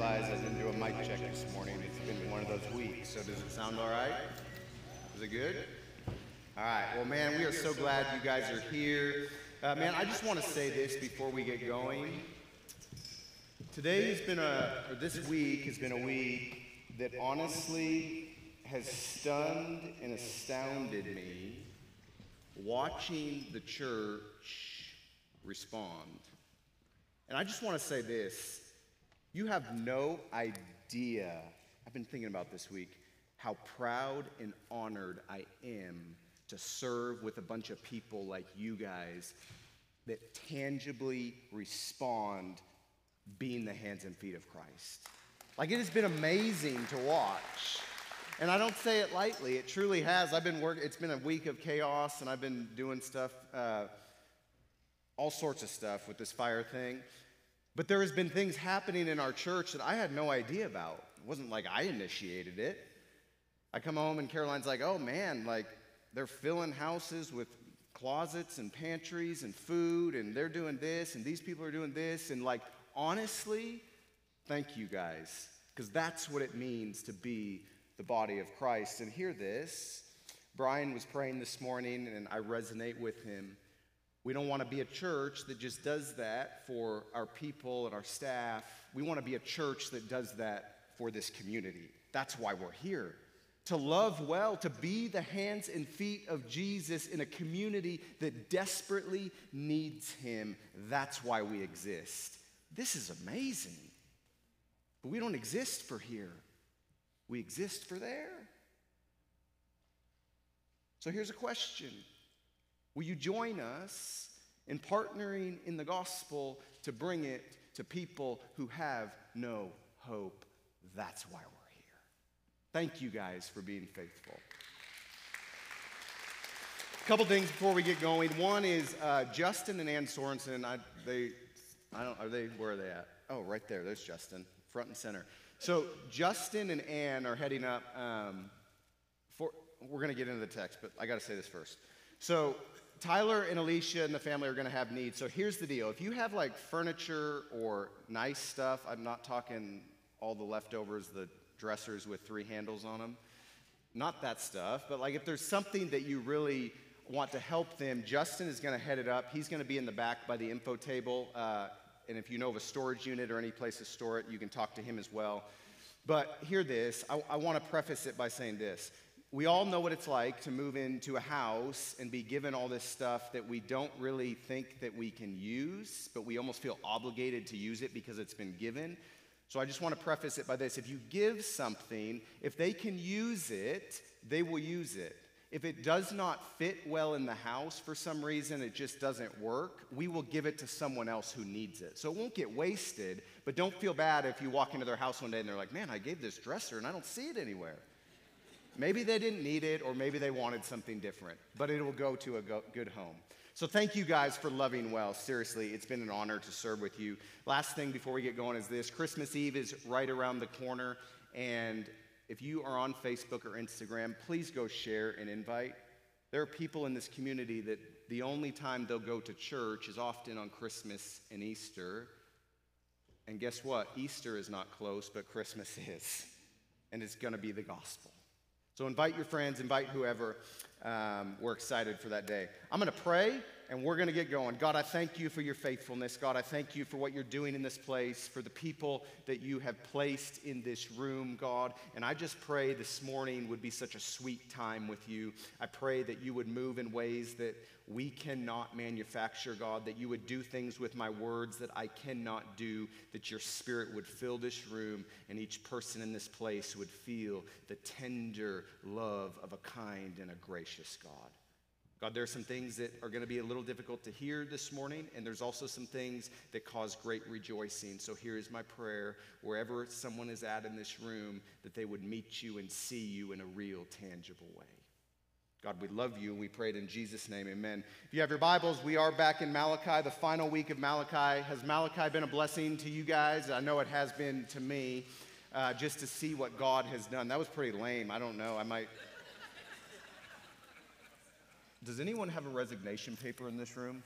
realize I didn't do a mic check this morning. It's been one of those weeks. So does it sound all right? Is it good? All right. Well, man, we are so glad you guys are here. Uh, man, I just want to say this before we get going. Today has been a, or this week has been a week that honestly has stunned and astounded me watching the church respond. And I just want to say this you have no idea, I've been thinking about this week, how proud and honored I am to serve with a bunch of people like you guys that tangibly respond being the hands and feet of Christ. Like it has been amazing to watch. And I don't say it lightly, it truly has. I've been working, it's been a week of chaos, and I've been doing stuff, uh, all sorts of stuff with this fire thing. But there has been things happening in our church that I had no idea about. It wasn't like I initiated it. I come home and Caroline's like, oh man, like they're filling houses with closets and pantries and food, and they're doing this, and these people are doing this. And like, honestly, thank you guys, because that's what it means to be the body of Christ. And hear this Brian was praying this morning, and I resonate with him. We don't want to be a church that just does that for our people and our staff. We want to be a church that does that for this community. That's why we're here. To love well, to be the hands and feet of Jesus in a community that desperately needs him. That's why we exist. This is amazing. But we don't exist for here, we exist for there. So here's a question Will you join us in partnering in the gospel to bring it to people who have no hope? That's why we're here. Thank you guys for being faithful. A couple things before we get going. One is uh, Justin and Ann Sorensen. I, they, I don't, are they? Where are they at? Oh, right there. There's Justin, front and center. So Justin and Ann are heading up. Um, for, we're going to get into the text, but I got to say this first. So Tyler and Alicia and the family are going to have needs. So here's the deal if you have like furniture or nice stuff, I'm not talking all the leftovers, the dressers with three handles on them, not that stuff, but like if there's something that you really want to help them, Justin is going to head it up. He's going to be in the back by the info table. Uh, and if you know of a storage unit or any place to store it, you can talk to him as well. But hear this I, I want to preface it by saying this we all know what it's like to move into a house and be given all this stuff that we don't really think that we can use, but we almost feel obligated to use it because it's been given. So I just want to preface it by this. If you give something, if they can use it, they will use it. If it does not fit well in the house for some reason, it just doesn't work, we will give it to someone else who needs it. So it won't get wasted, but don't feel bad if you walk into their house one day and they're like, man, I gave this dresser and I don't see it anywhere. Maybe they didn't need it, or maybe they wanted something different, but it will go to a go- good home. So, thank you guys for loving well. Seriously, it's been an honor to serve with you. Last thing before we get going is this Christmas Eve is right around the corner, and if you are on Facebook or Instagram, please go share and invite. There are people in this community that the only time they'll go to church is often on Christmas and Easter. And guess what? Easter is not close, but Christmas is. And it's going to be the gospel. So invite your friends, invite whoever. Um, we're excited for that day. I'm going to pray and we're going to get going. God, I thank you for your faithfulness. God, I thank you for what you're doing in this place, for the people that you have placed in this room, God. And I just pray this morning would be such a sweet time with you. I pray that you would move in ways that we cannot manufacture, God, that you would do things with my words that I cannot do, that your spirit would fill this room and each person in this place would feel the tender love of a kind and a gracious God. God, there are some things that are going to be a little difficult to hear this morning, and there's also some things that cause great rejoicing. So here is my prayer wherever someone is at in this room, that they would meet you and see you in a real, tangible way. God, we love you and we pray it in Jesus' name. Amen. If you have your Bibles, we are back in Malachi, the final week of Malachi. Has Malachi been a blessing to you guys? I know it has been to me, uh, just to see what God has done. That was pretty lame. I don't know. I might. Does anyone have a resignation paper in this room?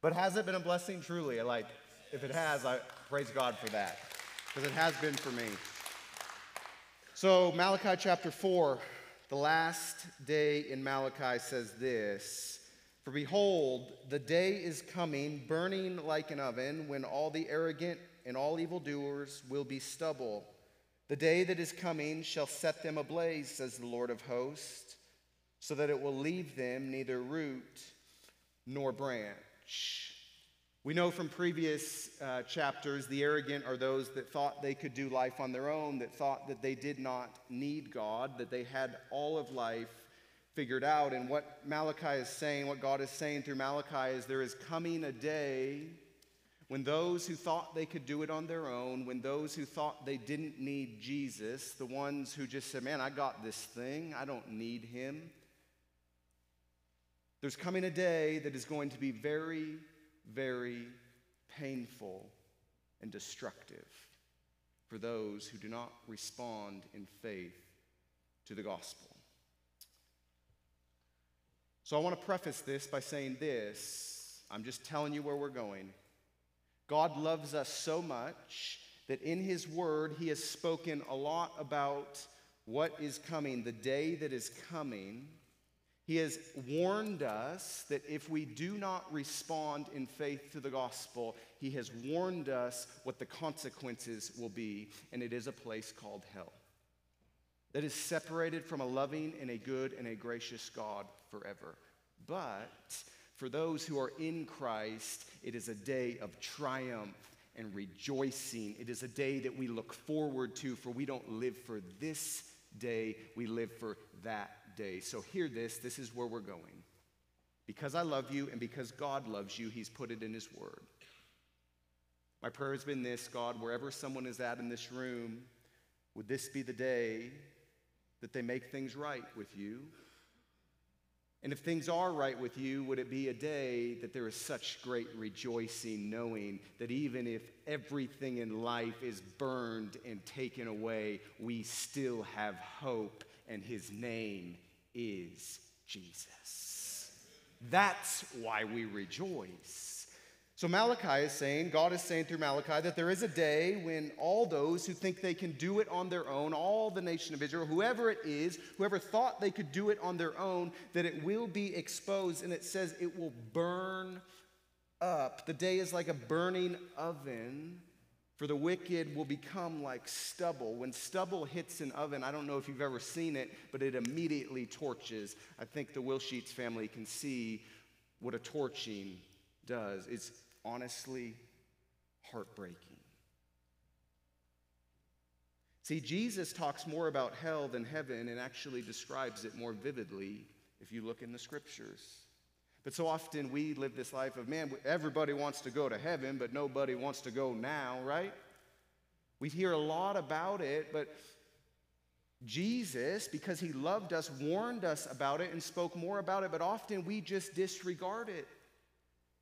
But has it been a blessing? Truly, like if it has, I praise God for that, because it has been for me. So, Malachi chapter 4, the last day in Malachi says this For behold, the day is coming, burning like an oven, when all the arrogant and all evildoers will be stubble. The day that is coming shall set them ablaze, says the Lord of hosts, so that it will leave them neither root nor branch. We know from previous uh, chapters the arrogant are those that thought they could do life on their own, that thought that they did not need God, that they had all of life figured out. And what Malachi is saying, what God is saying through Malachi, is there is coming a day when those who thought they could do it on their own, when those who thought they didn't need Jesus, the ones who just said, Man, I got this thing, I don't need him. There's coming a day that is going to be very very painful and destructive for those who do not respond in faith to the gospel. So I want to preface this by saying this I'm just telling you where we're going. God loves us so much that in His Word, He has spoken a lot about what is coming, the day that is coming. He has warned us that if we do not respond in faith to the gospel, He has warned us what the consequences will be, and it is a place called hell that is separated from a loving and a good and a gracious God forever. But for those who are in Christ, it is a day of triumph and rejoicing. It is a day that we look forward to, for we don't live for this day, we live for that day. So hear this this is where we're going. Because I love you and because God loves you, He's put it in His Word. My prayer has been this God, wherever someone is at in this room, would this be the day that they make things right with you? And if things are right with you, would it be a day that there is such great rejoicing, knowing that even if everything in life is burned and taken away, we still have hope, and His name is Jesus. That's why we rejoice. So Malachi is saying, God is saying through Malachi, that there is a day when all those who think they can do it on their own, all the nation of Israel, whoever it is, whoever thought they could do it on their own, that it will be exposed. And it says it will burn up. The day is like a burning oven for the wicked will become like stubble. When stubble hits an oven, I don't know if you've ever seen it, but it immediately torches. I think the Wilsheets family can see what a torching does. It's honestly heartbreaking. See, Jesus talks more about hell than heaven and actually describes it more vividly if you look in the scriptures. But so often we live this life of, man, everybody wants to go to heaven, but nobody wants to go now, right? We hear a lot about it, but Jesus, because he loved us, warned us about it and spoke more about it, but often we just disregard it.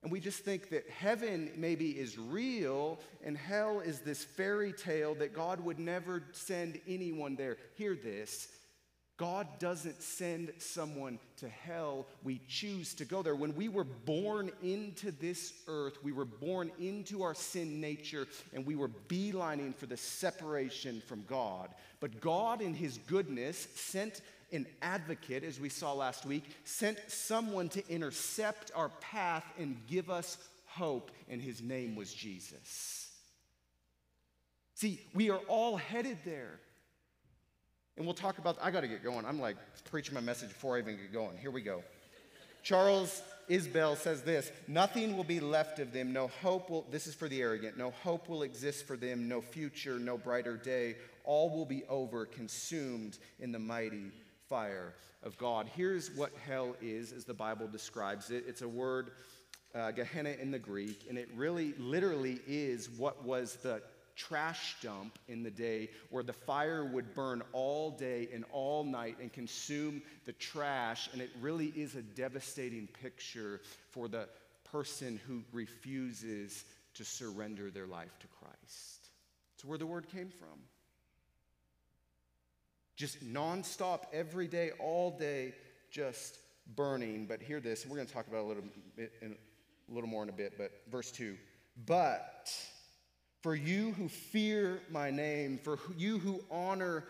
And we just think that heaven maybe is real and hell is this fairy tale that God would never send anyone there. Hear this God doesn't send someone to hell. We choose to go there. When we were born into this earth, we were born into our sin nature and we were beelining for the separation from God. But God, in His goodness, sent an advocate, as we saw last week, sent someone to intercept our path and give us hope, and His name was Jesus. See, we are all headed there. And we'll talk about, I got to get going. I'm like preaching my message before I even get going. Here we go. Charles Isbell says this Nothing will be left of them, no hope will, this is for the arrogant, no hope will exist for them, no future, no brighter day. All will be over, consumed in the mighty fire of God. Here's what hell is, as the Bible describes it it's a word, uh, Gehenna in the Greek, and it really literally is what was the trash dump in the day where the fire would burn all day and all night and consume the trash. And it really is a devastating picture for the person who refuses to surrender their life to Christ. It's where the word came from. Just nonstop, every day, all day, just burning. But hear this, we're going to talk about a little bit in, a little more in a bit. But verse two: But for you who fear my name, for you who honor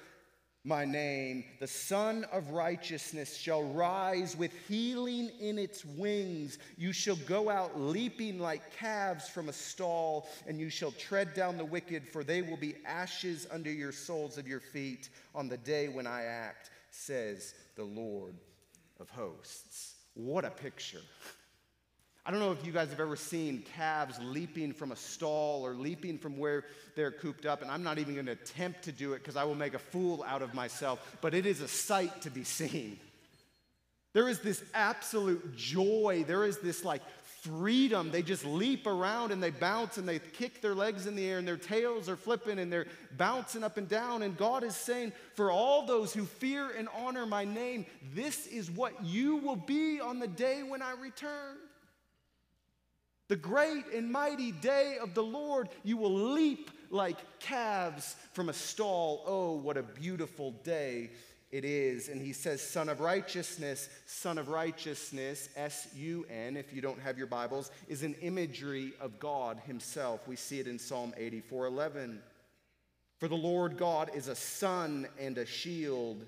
my name, the Sun of Righteousness shall rise with healing in its wings. You shall go out leaping like calves from a stall, and you shall tread down the wicked, for they will be ashes under your soles of your feet on the day when I act, says the Lord of hosts. What a picture. I don't know if you guys have ever seen calves leaping from a stall or leaping from where they're cooped up, and I'm not even going to attempt to do it because I will make a fool out of myself, but it is a sight to be seen. There is this absolute joy. There is this like freedom. They just leap around and they bounce and they kick their legs in the air and their tails are flipping and they're bouncing up and down. And God is saying, For all those who fear and honor my name, this is what you will be on the day when I return. The great and mighty day of the Lord, you will leap like calves from a stall. Oh, what a beautiful day it is. And he says, Son of Righteousness, Son of Righteousness, S U N, if you don't have your Bibles, is an imagery of God Himself. We see it in Psalm 84 11. For the Lord God is a sun and a shield.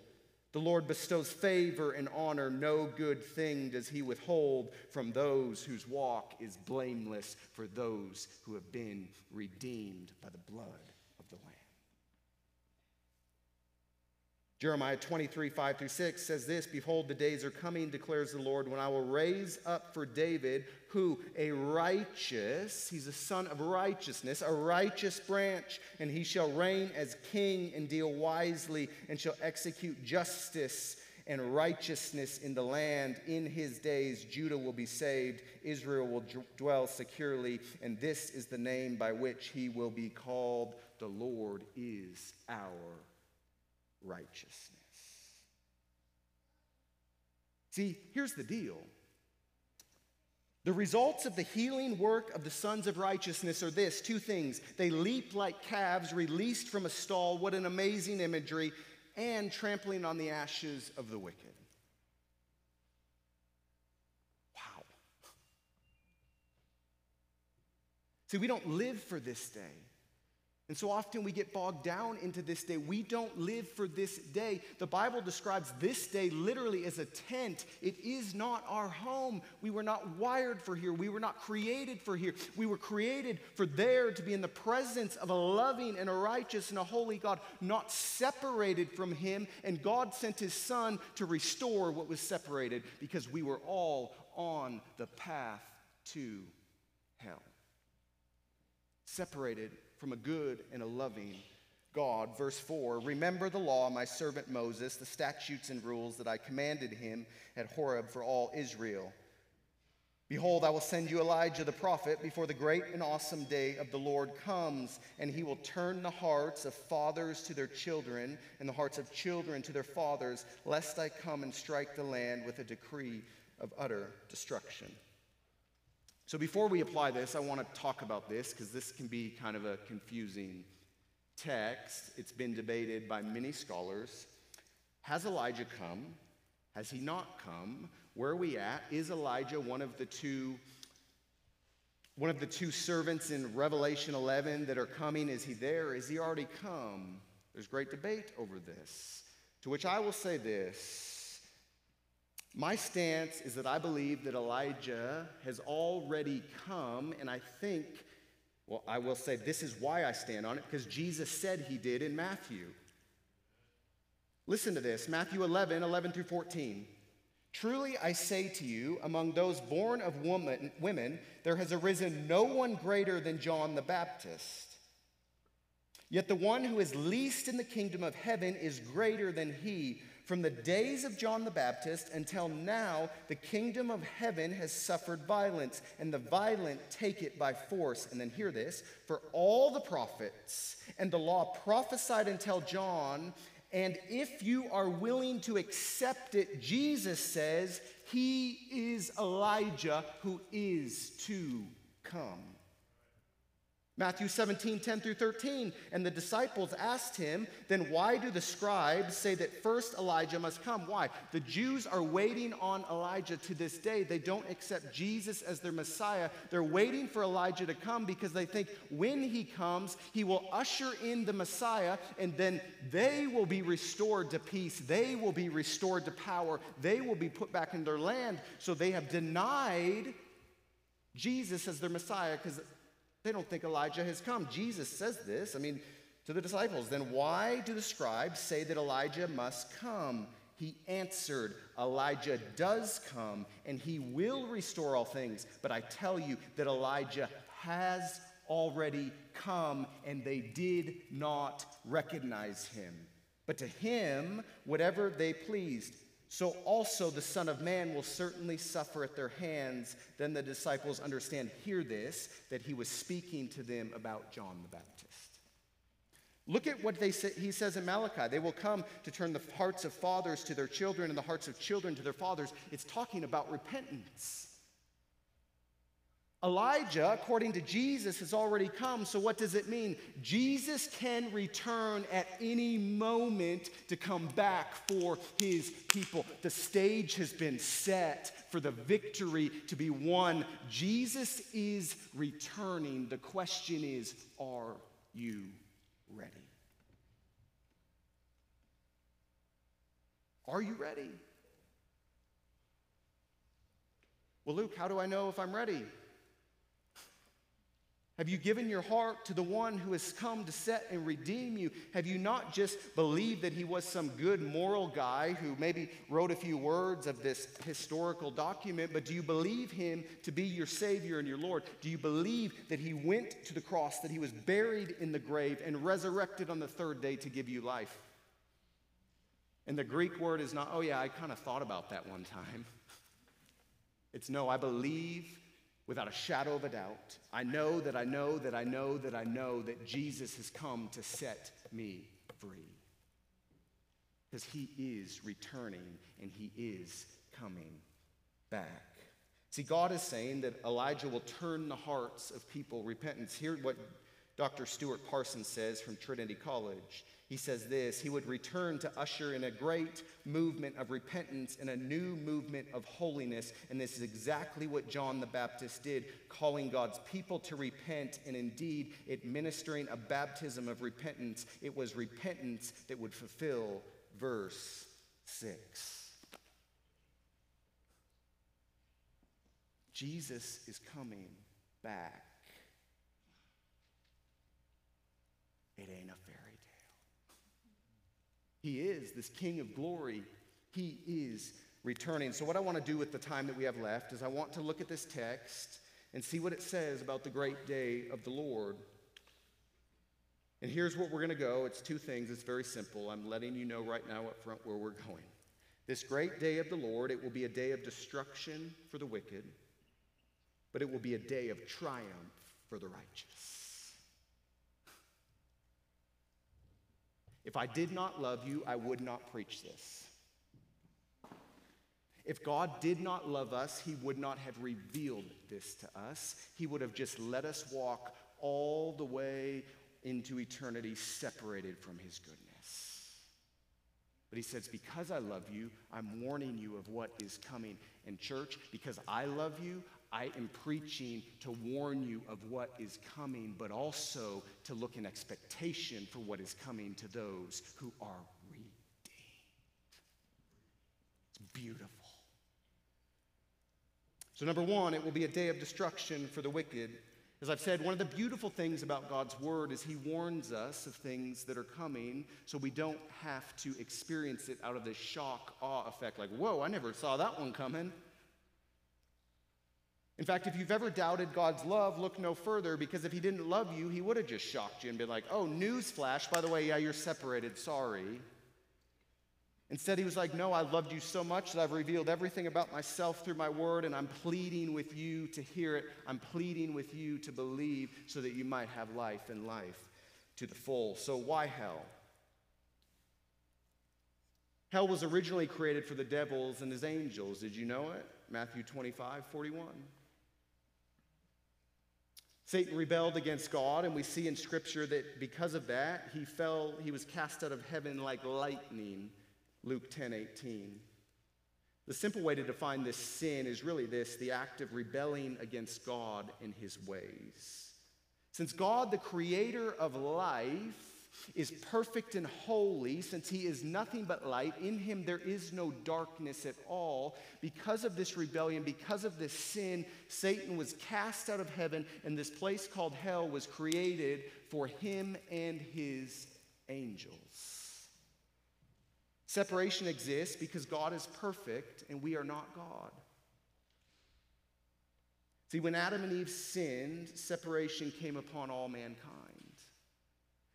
The Lord bestows favor and honor. No good thing does he withhold from those whose walk is blameless, for those who have been redeemed by the blood of the Lamb. Jeremiah 23, 5 through 6 says this Behold, the days are coming, declares the Lord, when I will raise up for David, who a righteous, he's a son of righteousness, a righteous branch, and he shall reign as king and deal wisely, and shall execute justice and righteousness in the land. In his days, Judah will be saved, Israel will d- dwell securely, and this is the name by which he will be called. The Lord is our righteousness. See, here's the deal. The results of the healing work of the sons of righteousness are this two things. They leap like calves released from a stall. What an amazing imagery. And trampling on the ashes of the wicked. Wow. See, we don't live for this day. And so often we get bogged down into this day. We don't live for this day. The Bible describes this day literally as a tent. It is not our home. We were not wired for here. We were not created for here. We were created for there to be in the presence of a loving and a righteous and a holy God, not separated from Him. And God sent His Son to restore what was separated because we were all on the path to hell. Separated from a good and a loving God. Verse 4 Remember the law, my servant Moses, the statutes and rules that I commanded him at Horeb for all Israel. Behold, I will send you Elijah the prophet before the great and awesome day of the Lord comes, and he will turn the hearts of fathers to their children and the hearts of children to their fathers, lest I come and strike the land with a decree of utter destruction. So before we apply this, I want to talk about this because this can be kind of a confusing text. It's been debated by many scholars. Has Elijah come? Has he not come? Where are we at? Is Elijah one of the two one of the two servants in Revelation 11 that are coming? Is he there? Is he already come? There's great debate over this. To which I will say this my stance is that I believe that Elijah has already come, and I think, well, I will say this is why I stand on it, because Jesus said he did in Matthew. Listen to this Matthew 11, 11 through 14. Truly I say to you, among those born of woman, women, there has arisen no one greater than John the Baptist. Yet the one who is least in the kingdom of heaven is greater than he. From the days of John the Baptist until now, the kingdom of heaven has suffered violence, and the violent take it by force. And then hear this for all the prophets and the law prophesied until John. And if you are willing to accept it, Jesus says, He is Elijah who is to come. Matthew 17, 10 through 13. And the disciples asked him, Then why do the scribes say that first Elijah must come? Why? The Jews are waiting on Elijah to this day. They don't accept Jesus as their Messiah. They're waiting for Elijah to come because they think when he comes, he will usher in the Messiah and then they will be restored to peace. They will be restored to power. They will be put back in their land. So they have denied Jesus as their Messiah because they don't think Elijah has come. Jesus says this, I mean, to the disciples. Then why do the scribes say that Elijah must come? He answered, Elijah does come, and he will restore all things. But I tell you that Elijah has already come, and they did not recognize him. But to him, whatever they pleased, so also the Son of Man will certainly suffer at their hands. Then the disciples understand, hear this, that he was speaking to them about John the Baptist. Look at what they say, he says in Malachi. They will come to turn the hearts of fathers to their children and the hearts of children to their fathers. It's talking about repentance. Elijah, according to Jesus, has already come. So, what does it mean? Jesus can return at any moment to come back for his people. The stage has been set for the victory to be won. Jesus is returning. The question is are you ready? Are you ready? Well, Luke, how do I know if I'm ready? Have you given your heart to the one who has come to set and redeem you? Have you not just believed that he was some good moral guy who maybe wrote a few words of this historical document, but do you believe him to be your Savior and your Lord? Do you believe that he went to the cross, that he was buried in the grave, and resurrected on the third day to give you life? And the Greek word is not, oh yeah, I kind of thought about that one time. It's no, I believe without a shadow of a doubt. I know that I know that I know that I know that Jesus has come to set me free. Because he is returning and he is coming back. See, God is saying that Elijah will turn the hearts of people repentance. Hear what Dr. Stuart Parsons says from Trinity College. He says this He would return to usher in a great movement of repentance and a new movement of holiness. And this is exactly what John the Baptist did, calling God's people to repent and indeed administering a baptism of repentance. It was repentance that would fulfill verse 6. Jesus is coming back. It ain't a fairy tale. he is this King of glory. He is returning. So, what I want to do with the time that we have left is I want to look at this text and see what it says about the great day of the Lord. And here's what we're going to go. It's two things. It's very simple. I'm letting you know right now up front where we're going. This great day of the Lord, it will be a day of destruction for the wicked, but it will be a day of triumph for the righteous. If I did not love you, I would not preach this. If God did not love us, He would not have revealed this to us. He would have just let us walk all the way into eternity separated from His goodness. But He says, Because I love you, I'm warning you of what is coming. And, church, because I love you, I am preaching to warn you of what is coming, but also to look in expectation for what is coming to those who are redeemed. It's beautiful. So, number one, it will be a day of destruction for the wicked. As I've said, one of the beautiful things about God's word is He warns us of things that are coming so we don't have to experience it out of this shock, awe effect like, whoa, I never saw that one coming. In fact, if you've ever doubted God's love, look no further because if He didn't love you, He would have just shocked you and been like, oh, newsflash, by the way, yeah, you're separated, sorry. Instead, He was like, no, I loved you so much that I've revealed everything about myself through my word, and I'm pleading with you to hear it. I'm pleading with you to believe so that you might have life and life to the full. So, why hell? Hell was originally created for the devils and his angels. Did you know it? Matthew 25, 41. Satan rebelled against God, and we see in Scripture that because of that, he fell, he was cast out of heaven like lightning, Luke 10 18. The simple way to define this sin is really this the act of rebelling against God and his ways. Since God, the creator of life, is perfect and holy, since he is nothing but light, in him there is no darkness at all. Because of this rebellion, because of this sin, Satan was cast out of heaven, and this place called hell was created for him and his angels. Separation exists because God is perfect and we are not God. See, when Adam and Eve sinned, separation came upon all mankind.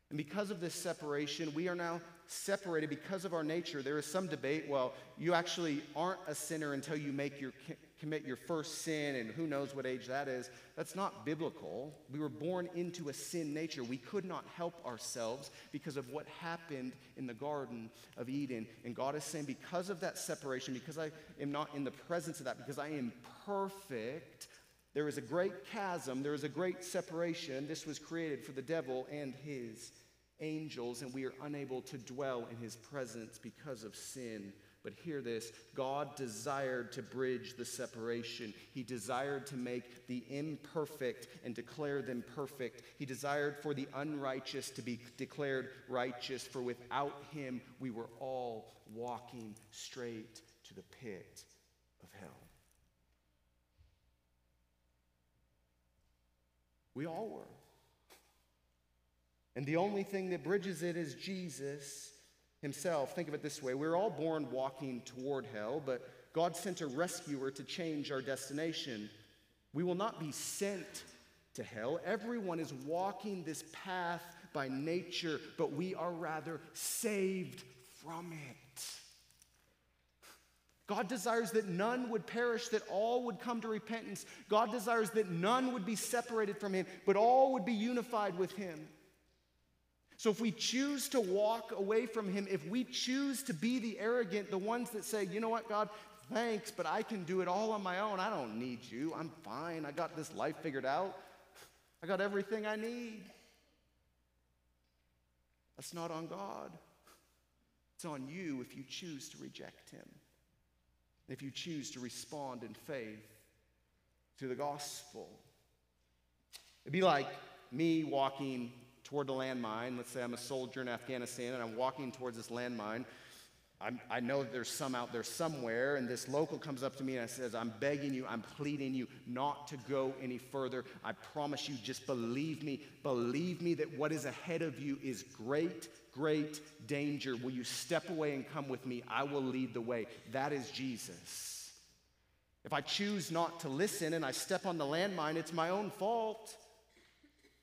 And because of this separation, we are now separated because of our nature. There is some debate well, you actually aren't a sinner until you make your, commit your first sin, and who knows what age that is. That's not biblical. We were born into a sin nature. We could not help ourselves because of what happened in the Garden of Eden. And God is saying, because of that separation, because I am not in the presence of that, because I am perfect, there is a great chasm, there is a great separation. This was created for the devil and his angels, and we are unable to dwell in his presence because of sin. But hear this God desired to bridge the separation. He desired to make the imperfect and declare them perfect. He desired for the unrighteous to be declared righteous, for without him we were all walking straight to the pit of hell. We all were. And the only thing that bridges it is Jesus himself. Think of it this way we're all born walking toward hell, but God sent a rescuer to change our destination. We will not be sent to hell. Everyone is walking this path by nature, but we are rather saved from it. God desires that none would perish, that all would come to repentance. God desires that none would be separated from Him, but all would be unified with Him. So if we choose to walk away from Him, if we choose to be the arrogant, the ones that say, you know what, God, thanks, but I can do it all on my own. I don't need you. I'm fine. I got this life figured out. I got everything I need. That's not on God. It's on you if you choose to reject Him. If you choose to respond in faith to the gospel. It'd be like me walking toward a landmine. Let's say I'm a soldier in Afghanistan and I'm walking towards this landmine. I'm, i know there's some out there somewhere, and this local comes up to me and says, I'm begging you, I'm pleading you not to go any further. I promise you, just believe me. Believe me that what is ahead of you is great, great danger. Will you step away and come with me? I will lead the way. That is Jesus. If I choose not to listen and I step on the landmine, it's my own fault.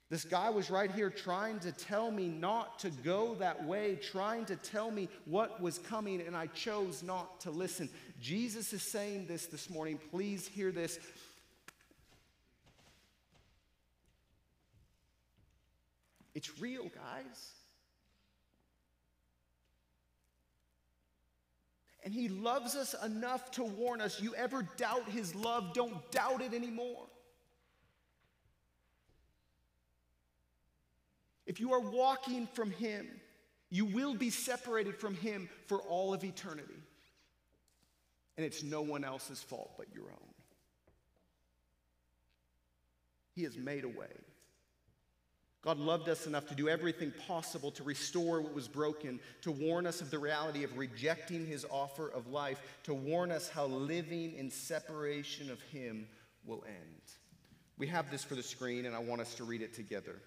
This guy was right here trying to tell me not to go that way, trying to tell me what was coming, and I chose not to listen. Jesus is saying this this morning. Please hear this. It's real, guys. And he loves us enough to warn us. You ever doubt his love, don't doubt it anymore. If you are walking from Him, you will be separated from Him for all of eternity. And it's no one else's fault but your own. He has made a way. God loved us enough to do everything possible to restore what was broken, to warn us of the reality of rejecting His offer of life, to warn us how living in separation of Him will end. We have this for the screen, and I want us to read it together.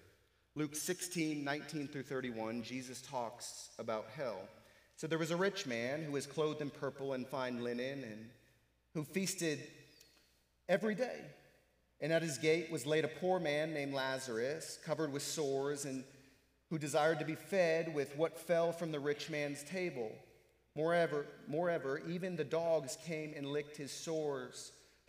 Luke 16, 19 through 31, Jesus talks about hell. So there was a rich man who was clothed in purple and fine linen and who feasted every day. And at his gate was laid a poor man named Lazarus, covered with sores, and who desired to be fed with what fell from the rich man's table. Moreover, moreover, even the dogs came and licked his sores.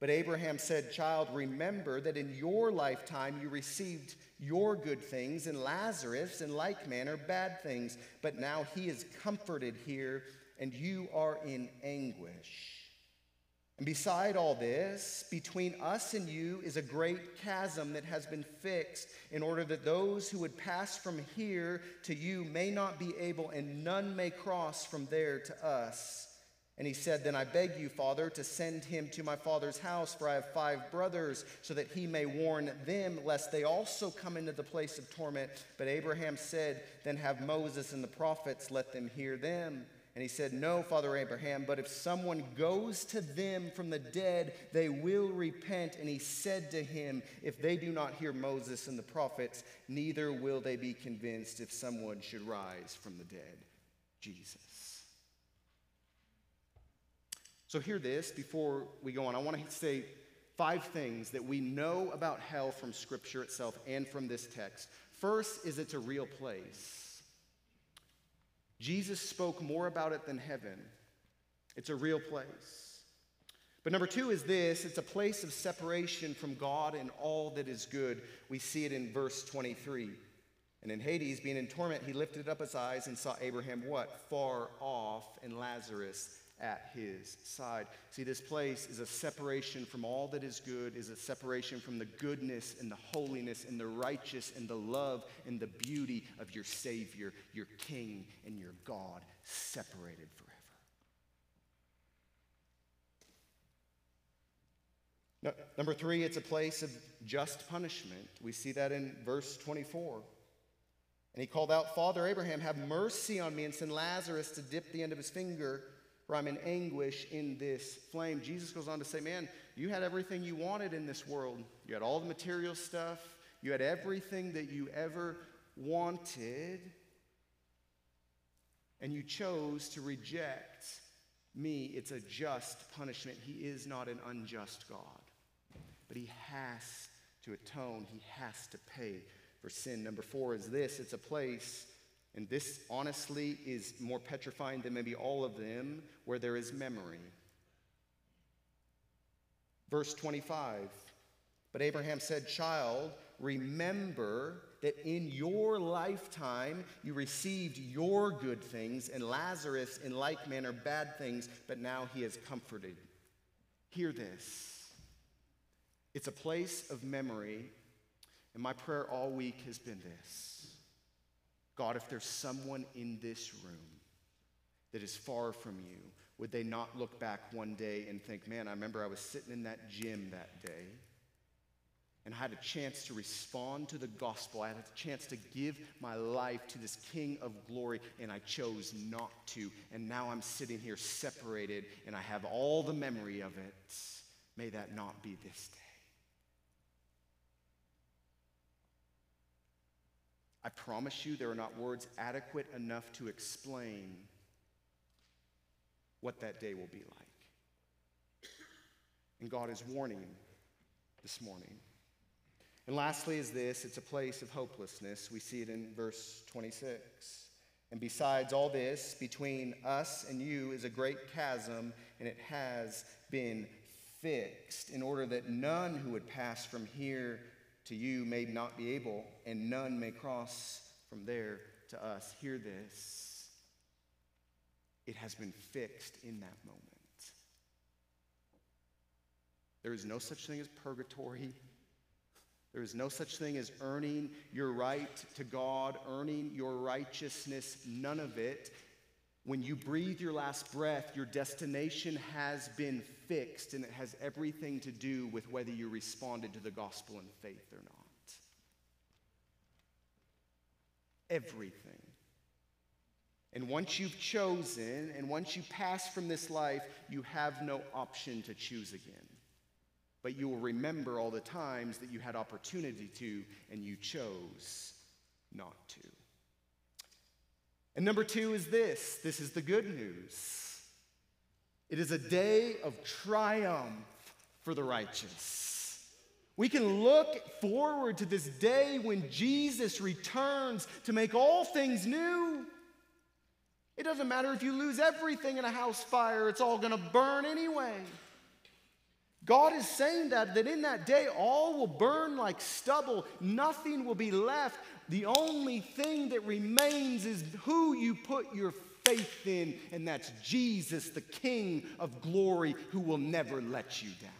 But Abraham said, Child, remember that in your lifetime you received your good things, and Lazarus in like manner bad things. But now he is comforted here, and you are in anguish. And beside all this, between us and you is a great chasm that has been fixed in order that those who would pass from here to you may not be able, and none may cross from there to us. And he said, Then I beg you, Father, to send him to my father's house, for I have five brothers, so that he may warn them, lest they also come into the place of torment. But Abraham said, Then have Moses and the prophets, let them hear them. And he said, No, Father Abraham, but if someone goes to them from the dead, they will repent. And he said to him, If they do not hear Moses and the prophets, neither will they be convinced if someone should rise from the dead. Jesus. So, hear this before we go on. I want to say five things that we know about hell from Scripture itself and from this text. First is it's a real place. Jesus spoke more about it than heaven. It's a real place. But number two is this it's a place of separation from God and all that is good. We see it in verse 23. And in Hades, being in torment, he lifted up his eyes and saw Abraham what? Far off, and Lazarus at his side. See, this place is a separation from all that is good, is a separation from the goodness and the holiness and the righteous and the love and the beauty of your Savior, your King, and your God, separated forever. Number three, it's a place of just punishment. We see that in verse 24. And he called out, Father Abraham, have mercy on me and send Lazarus to dip the end of his finger or I'm in anguish in this flame. Jesus goes on to say, Man, you had everything you wanted in this world. You had all the material stuff, you had everything that you ever wanted, and you chose to reject me. It's a just punishment. He is not an unjust God, but He has to atone, He has to pay for sin. Number four is this it's a place and this honestly is more petrifying than maybe all of them, where there is memory. Verse 25 But Abraham said, Child, remember that in your lifetime you received your good things, and Lazarus in like manner bad things, but now he is comforted. Hear this. It's a place of memory, and my prayer all week has been this God, if there's someone in this room that is far from you, would they not look back one day and think, man, I remember I was sitting in that gym that day and I had a chance to respond to the gospel. I had a chance to give my life to this King of glory, and I chose not to. And now I'm sitting here separated, and I have all the memory of it. May that not be this day. I promise you, there are not words adequate enough to explain what that day will be like. And God is warning this morning. And lastly, is this it's a place of hopelessness. We see it in verse 26. And besides all this, between us and you is a great chasm, and it has been fixed in order that none who would pass from here to you may not be able, and none may cross from there to us. Hear this. It has been fixed in that moment. There is no such thing as purgatory. There is no such thing as earning your right to God, earning your righteousness, none of it. When you breathe your last breath, your destination has been fixed, and it has everything to do with whether you responded to the gospel in faith or not. Everything. And once you've chosen, and once you pass from this life, you have no option to choose again. but you will remember all the times that you had opportunity to and you chose not to. And number two is this this is the good news. It is a day of triumph for the righteous. We can look forward to this day when Jesus returns to make all things new. It doesn't matter if you lose everything in a house fire, it's all going to burn anyway. God is saying that, that in that day all will burn like stubble, nothing will be left. The only thing that remains is who you put your faith in, and that's Jesus, the King of glory, who will never let you down.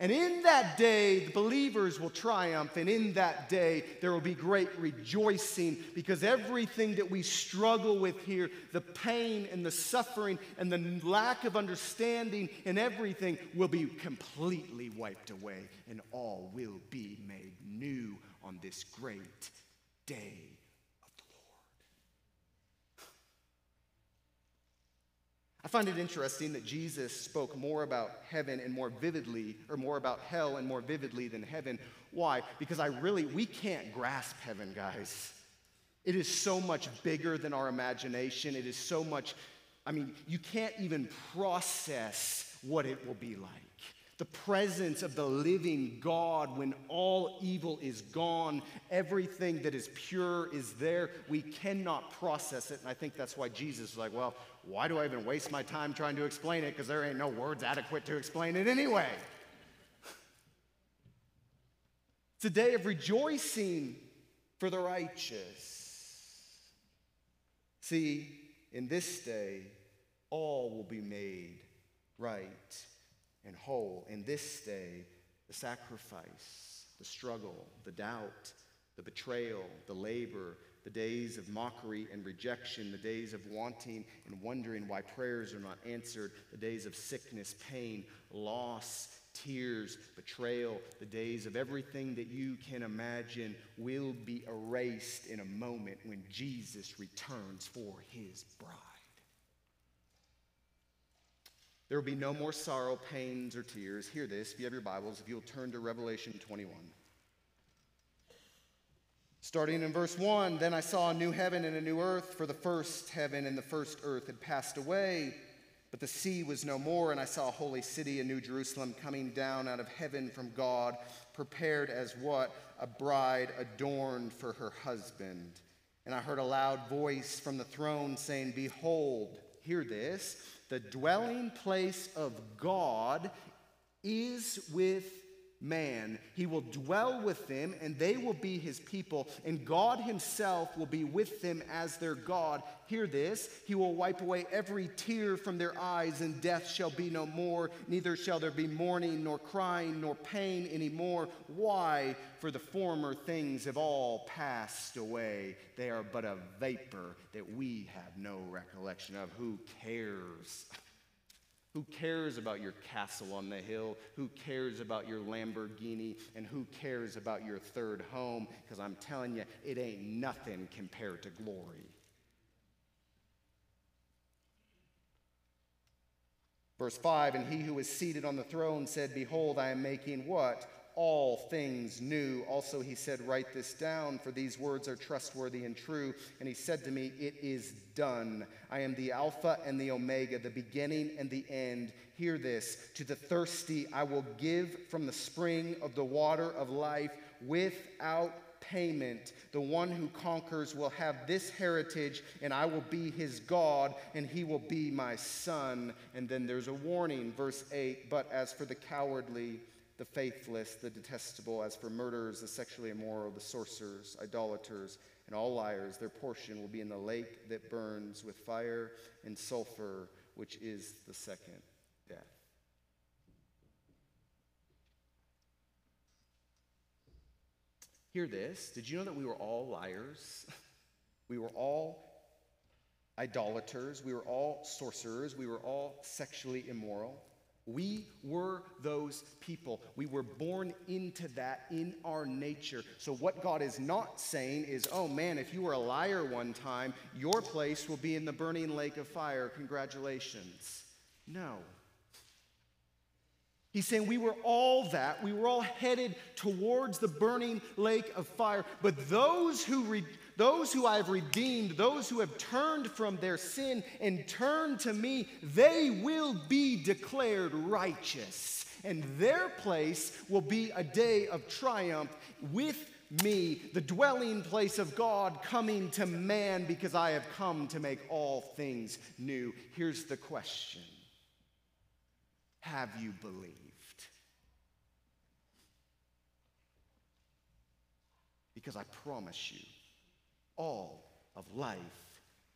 And in that day, the believers will triumph, and in that day, there will be great rejoicing because everything that we struggle with here the pain and the suffering and the lack of understanding and everything will be completely wiped away, and all will be made new on this great day I find it interesting that Jesus spoke more about heaven and more vividly, or more about hell and more vividly than heaven. Why? Because I really, we can't grasp heaven, guys. It is so much bigger than our imagination. It is so much, I mean, you can't even process what it will be like the presence of the living God when all evil is gone, everything that is pure is there. We cannot process it. And I think that's why Jesus is like, well, why do I even waste my time trying to explain it? Because there ain't no words adequate to explain it anyway. It's a day of rejoicing for the righteous. See, in this day, all will be made right and whole. In this day, the sacrifice, the struggle, the doubt, the betrayal, the labor, the days of mockery and rejection, the days of wanting and wondering why prayers are not answered, the days of sickness, pain, loss, tears, betrayal, the days of everything that you can imagine will be erased in a moment when Jesus returns for his bride. There will be no more sorrow, pains, or tears. Hear this, if you have your Bibles, if you'll turn to Revelation 21. Starting in verse 1 Then I saw a new heaven and a new earth, for the first heaven and the first earth had passed away, but the sea was no more. And I saw a holy city, a new Jerusalem, coming down out of heaven from God, prepared as what? A bride adorned for her husband. And I heard a loud voice from the throne saying, Behold, hear this the dwelling place of God is with man. He will dwell with them, and they will be his people, and God himself will be with them as their God. Hear this He will wipe away every tear from their eyes, and death shall be no more. Neither shall there be mourning, nor crying, nor pain anymore. Why? For the former things have all passed away. They are but a vapor that we have no recollection of. Who cares? Who cares about your castle on the hill? Who cares about your Lamborghini? And who cares about your third home? Because I'm telling you, it ain't nothing compared to glory. Verse 5 And he who was seated on the throne said, Behold, I am making what? All things new. Also, he said, Write this down, for these words are trustworthy and true. And he said to me, It is done. I am the Alpha and the Omega, the beginning and the end. Hear this To the thirsty, I will give from the spring of the water of life without payment. The one who conquers will have this heritage, and I will be his God, and he will be my son. And then there's a warning, verse 8 But as for the cowardly, the faithless, the detestable. As for murderers, the sexually immoral, the sorcerers, idolaters, and all liars, their portion will be in the lake that burns with fire and sulfur, which is the second death. Hear this. Did you know that we were all liars? We were all idolaters. We were all sorcerers. We were all sexually immoral. We were those people. We were born into that in our nature. So, what God is not saying is, oh man, if you were a liar one time, your place will be in the burning lake of fire. Congratulations. No. He's saying we were all that. We were all headed towards the burning lake of fire. But those who, re- those who I have redeemed, those who have turned from their sin and turned to me, they will be declared righteous. And their place will be a day of triumph with me, the dwelling place of God, coming to man because I have come to make all things new. Here's the question Have you believed? Because I promise you, all of life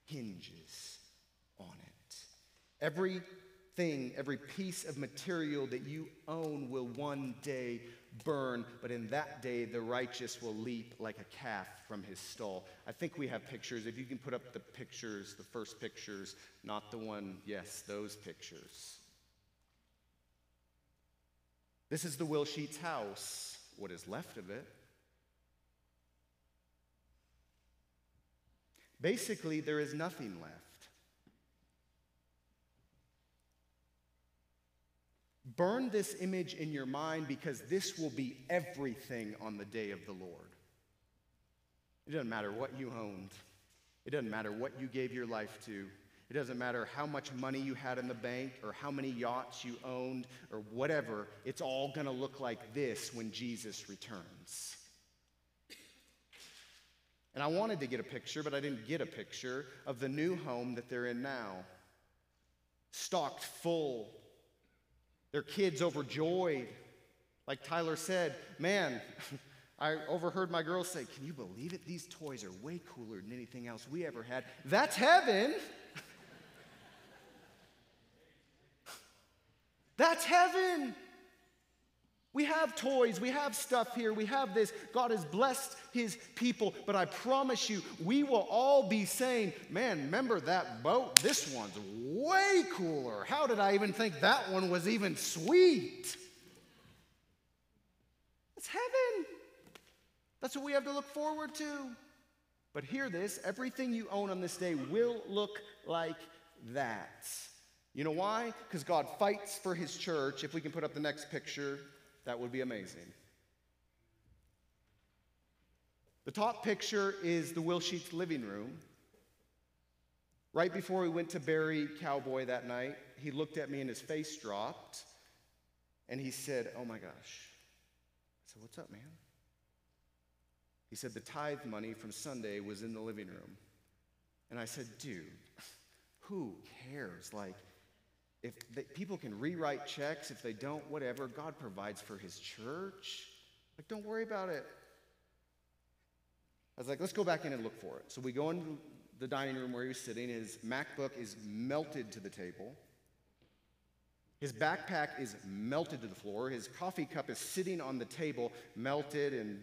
hinges on it. Everything, every piece of material that you own will one day burn, but in that day the righteous will leap like a calf from his stall. I think we have pictures. If you can put up the pictures, the first pictures, not the one, yes, those pictures. This is the Will Sheets house, what is left of it. Basically, there is nothing left. Burn this image in your mind because this will be everything on the day of the Lord. It doesn't matter what you owned, it doesn't matter what you gave your life to. It doesn't matter how much money you had in the bank or how many yachts you owned or whatever. It's all going to look like this when Jesus returns. And I wanted to get a picture, but I didn't get a picture of the new home that they're in now. Stocked full their kids overjoyed. Like Tyler said, man, I overheard my girls say, Can you believe it? These toys are way cooler than anything else we ever had. That's heaven. That's heaven. We have toys, we have stuff here, we have this. God has blessed his people, but I promise you, we will all be saying, Man, remember that boat? This one's way cooler. How did I even think that one was even sweet? It's heaven. That's what we have to look forward to. But hear this everything you own on this day will look like that. You know why? Because God fights for his church. If we can put up the next picture. That would be amazing. The top picture is the Will Sheets living room. Right before we went to bury Cowboy that night, he looked at me and his face dropped and he said, Oh my gosh. I said, What's up, man? He said, The tithe money from Sunday was in the living room. And I said, Dude, who cares? Like, if they, people can rewrite checks, if they don't, whatever, God provides for his church. Like, don't worry about it. I was like, let's go back in and look for it. So we go into the dining room where he was sitting. His MacBook is melted to the table. His backpack is melted to the floor. His coffee cup is sitting on the table, melted and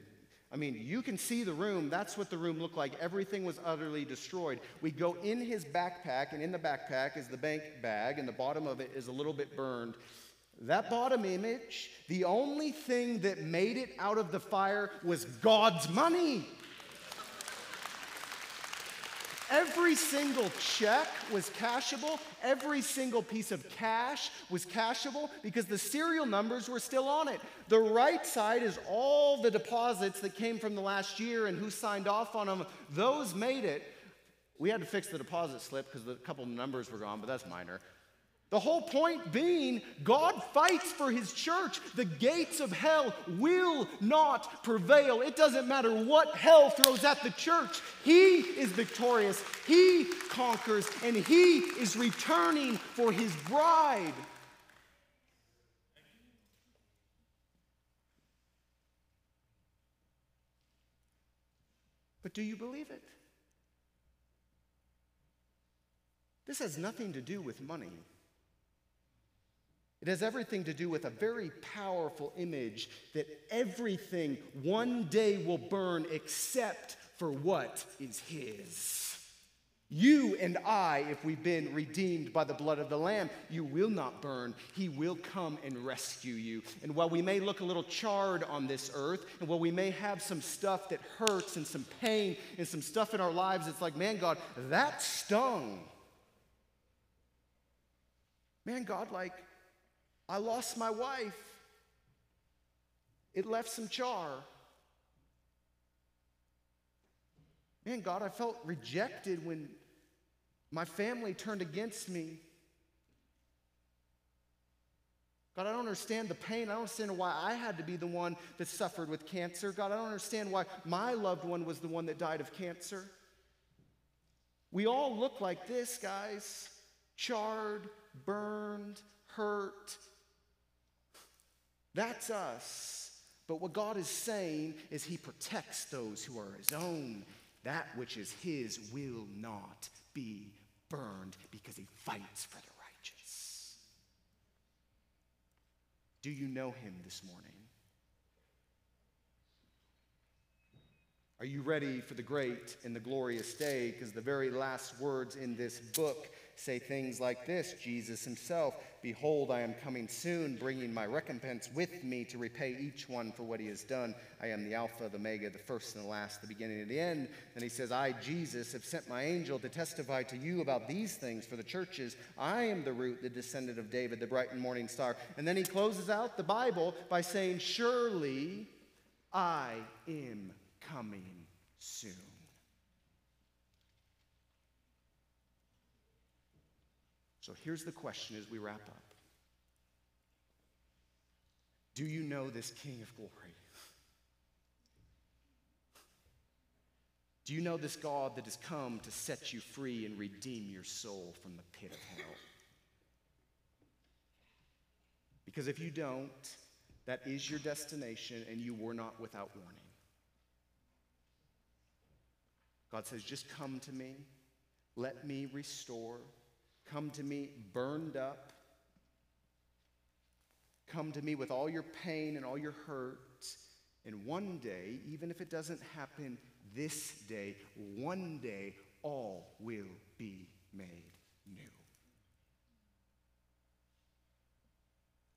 I mean, you can see the room. That's what the room looked like. Everything was utterly destroyed. We go in his backpack, and in the backpack is the bank bag, and the bottom of it is a little bit burned. That bottom image, the only thing that made it out of the fire was God's money. Every single check was cashable. Every single piece of cash was cashable because the serial numbers were still on it. The right side is all the deposits that came from the last year and who signed off on them. Those made it. We had to fix the deposit slip because a couple numbers were gone, but that's minor. The whole point being, God fights for his church. The gates of hell will not prevail. It doesn't matter what hell throws at the church, he is victorious, he conquers, and he is returning for his bride. But do you believe it? This has nothing to do with money. It has everything to do with a very powerful image that everything one day will burn except for what is His. You and I, if we've been redeemed by the blood of the Lamb, you will not burn. He will come and rescue you. And while we may look a little charred on this earth, and while we may have some stuff that hurts and some pain and some stuff in our lives, it's like, man, God, that stung. Man, God, like, I lost my wife. It left some char. Man, God, I felt rejected when my family turned against me. God, I don't understand the pain. I don't understand why I had to be the one that suffered with cancer. God, I don't understand why my loved one was the one that died of cancer. We all look like this, guys charred, burned, hurt. That's us. But what God is saying is He protects those who are His own. That which is His will not be burned because He fights for the righteous. Do you know Him this morning? Are you ready for the great and the glorious day? Because the very last words in this book say things like this Jesus himself, Behold, I am coming soon, bringing my recompense with me to repay each one for what he has done. I am the Alpha, the Omega, the first and the last, the beginning and the end. And he says, I, Jesus, have sent my angel to testify to you about these things for the churches. I am the root, the descendant of David, the bright and morning star. And then he closes out the Bible by saying, Surely I am coming soon. So here's the question as we wrap up Do you know this King of glory? Do you know this God that has come to set you free and redeem your soul from the pit of hell? Because if you don't, that is your destination and you were not without warning. God says, just come to me, let me restore. Come to me burned up. Come to me with all your pain and all your hurt. And one day, even if it doesn't happen this day, one day all will be made new.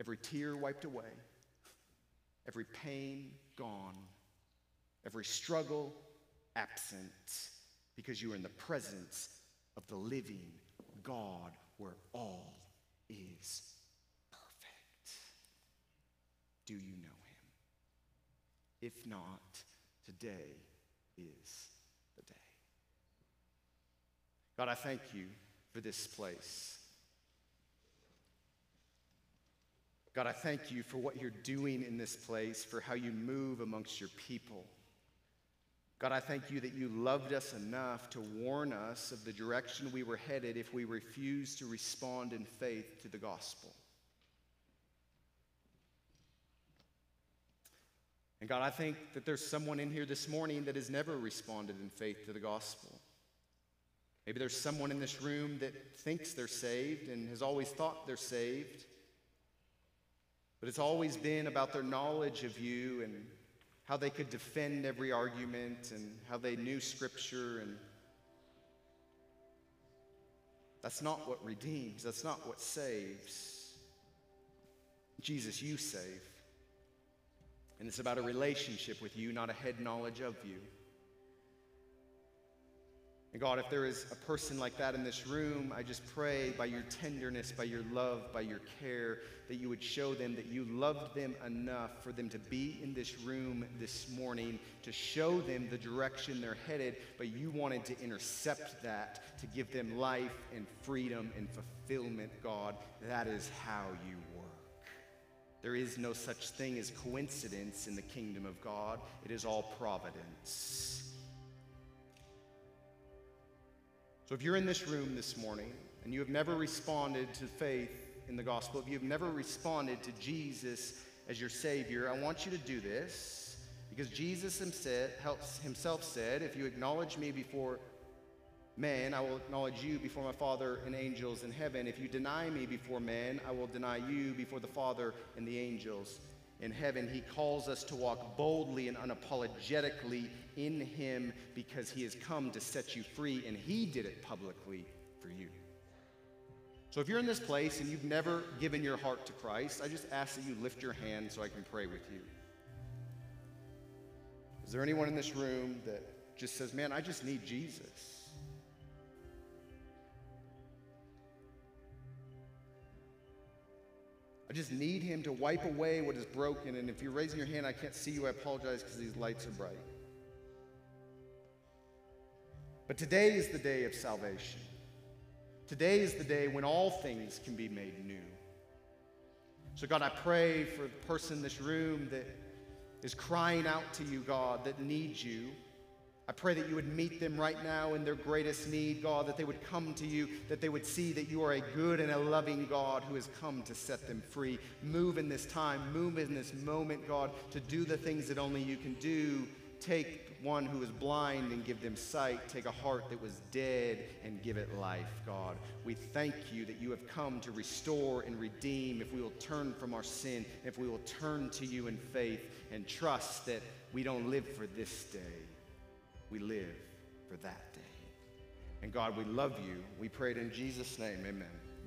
Every tear wiped away, every pain gone, every struggle absent, because you are in the presence of the living God where all is perfect. Do you know him? If not, today is the day. God, I thank you for this place. God, I thank you for what you're doing in this place, for how you move amongst your people. God, I thank you that you loved us enough to warn us of the direction we were headed if we refused to respond in faith to the gospel. And God, I think that there's someone in here this morning that has never responded in faith to the gospel. Maybe there's someone in this room that thinks they're saved and has always thought they're saved, but it's always been about their knowledge of you and how they could defend every argument and how they knew Scripture. And that's not what redeems, that's not what saves. Jesus, you save. And it's about a relationship with you, not a head knowledge of you. And God, if there is a person like that in this room, I just pray by your tenderness, by your love, by your care, that you would show them that you loved them enough for them to be in this room this morning, to show them the direction they're headed, but you wanted to intercept that, to give them life and freedom and fulfillment, God. That is how you work. There is no such thing as coincidence in the kingdom of God, it is all providence. So if you're in this room this morning and you have never responded to faith in the gospel, if you've never responded to Jesus as your Savior, I want you to do this because Jesus himself said, If you acknowledge me before men, I will acknowledge you before my Father and angels in heaven. If you deny me before men, I will deny you before the Father and the angels in heaven, he calls us to walk boldly and unapologetically in him because he has come to set you free, and he did it publicly for you. So if you're in this place and you've never given your heart to Christ, I just ask that you lift your hand so I can pray with you. Is there anyone in this room that just says, Man, I just need Jesus? I just need Him to wipe away what is broken. And if you're raising your hand, I can't see you. I apologize because these lights are bright. But today is the day of salvation. Today is the day when all things can be made new. So, God, I pray for the person in this room that is crying out to you, God, that needs you. I pray that you would meet them right now in their greatest need, God, that they would come to you, that they would see that you are a good and a loving God who has come to set them free. Move in this time, move in this moment, God, to do the things that only you can do. Take one who is blind and give them sight. Take a heart that was dead and give it life, God. We thank you that you have come to restore and redeem if we will turn from our sin, if we will turn to you in faith and trust that we don't live for this day, we live for that day. And God, we love you. We pray it in Jesus' name. Amen.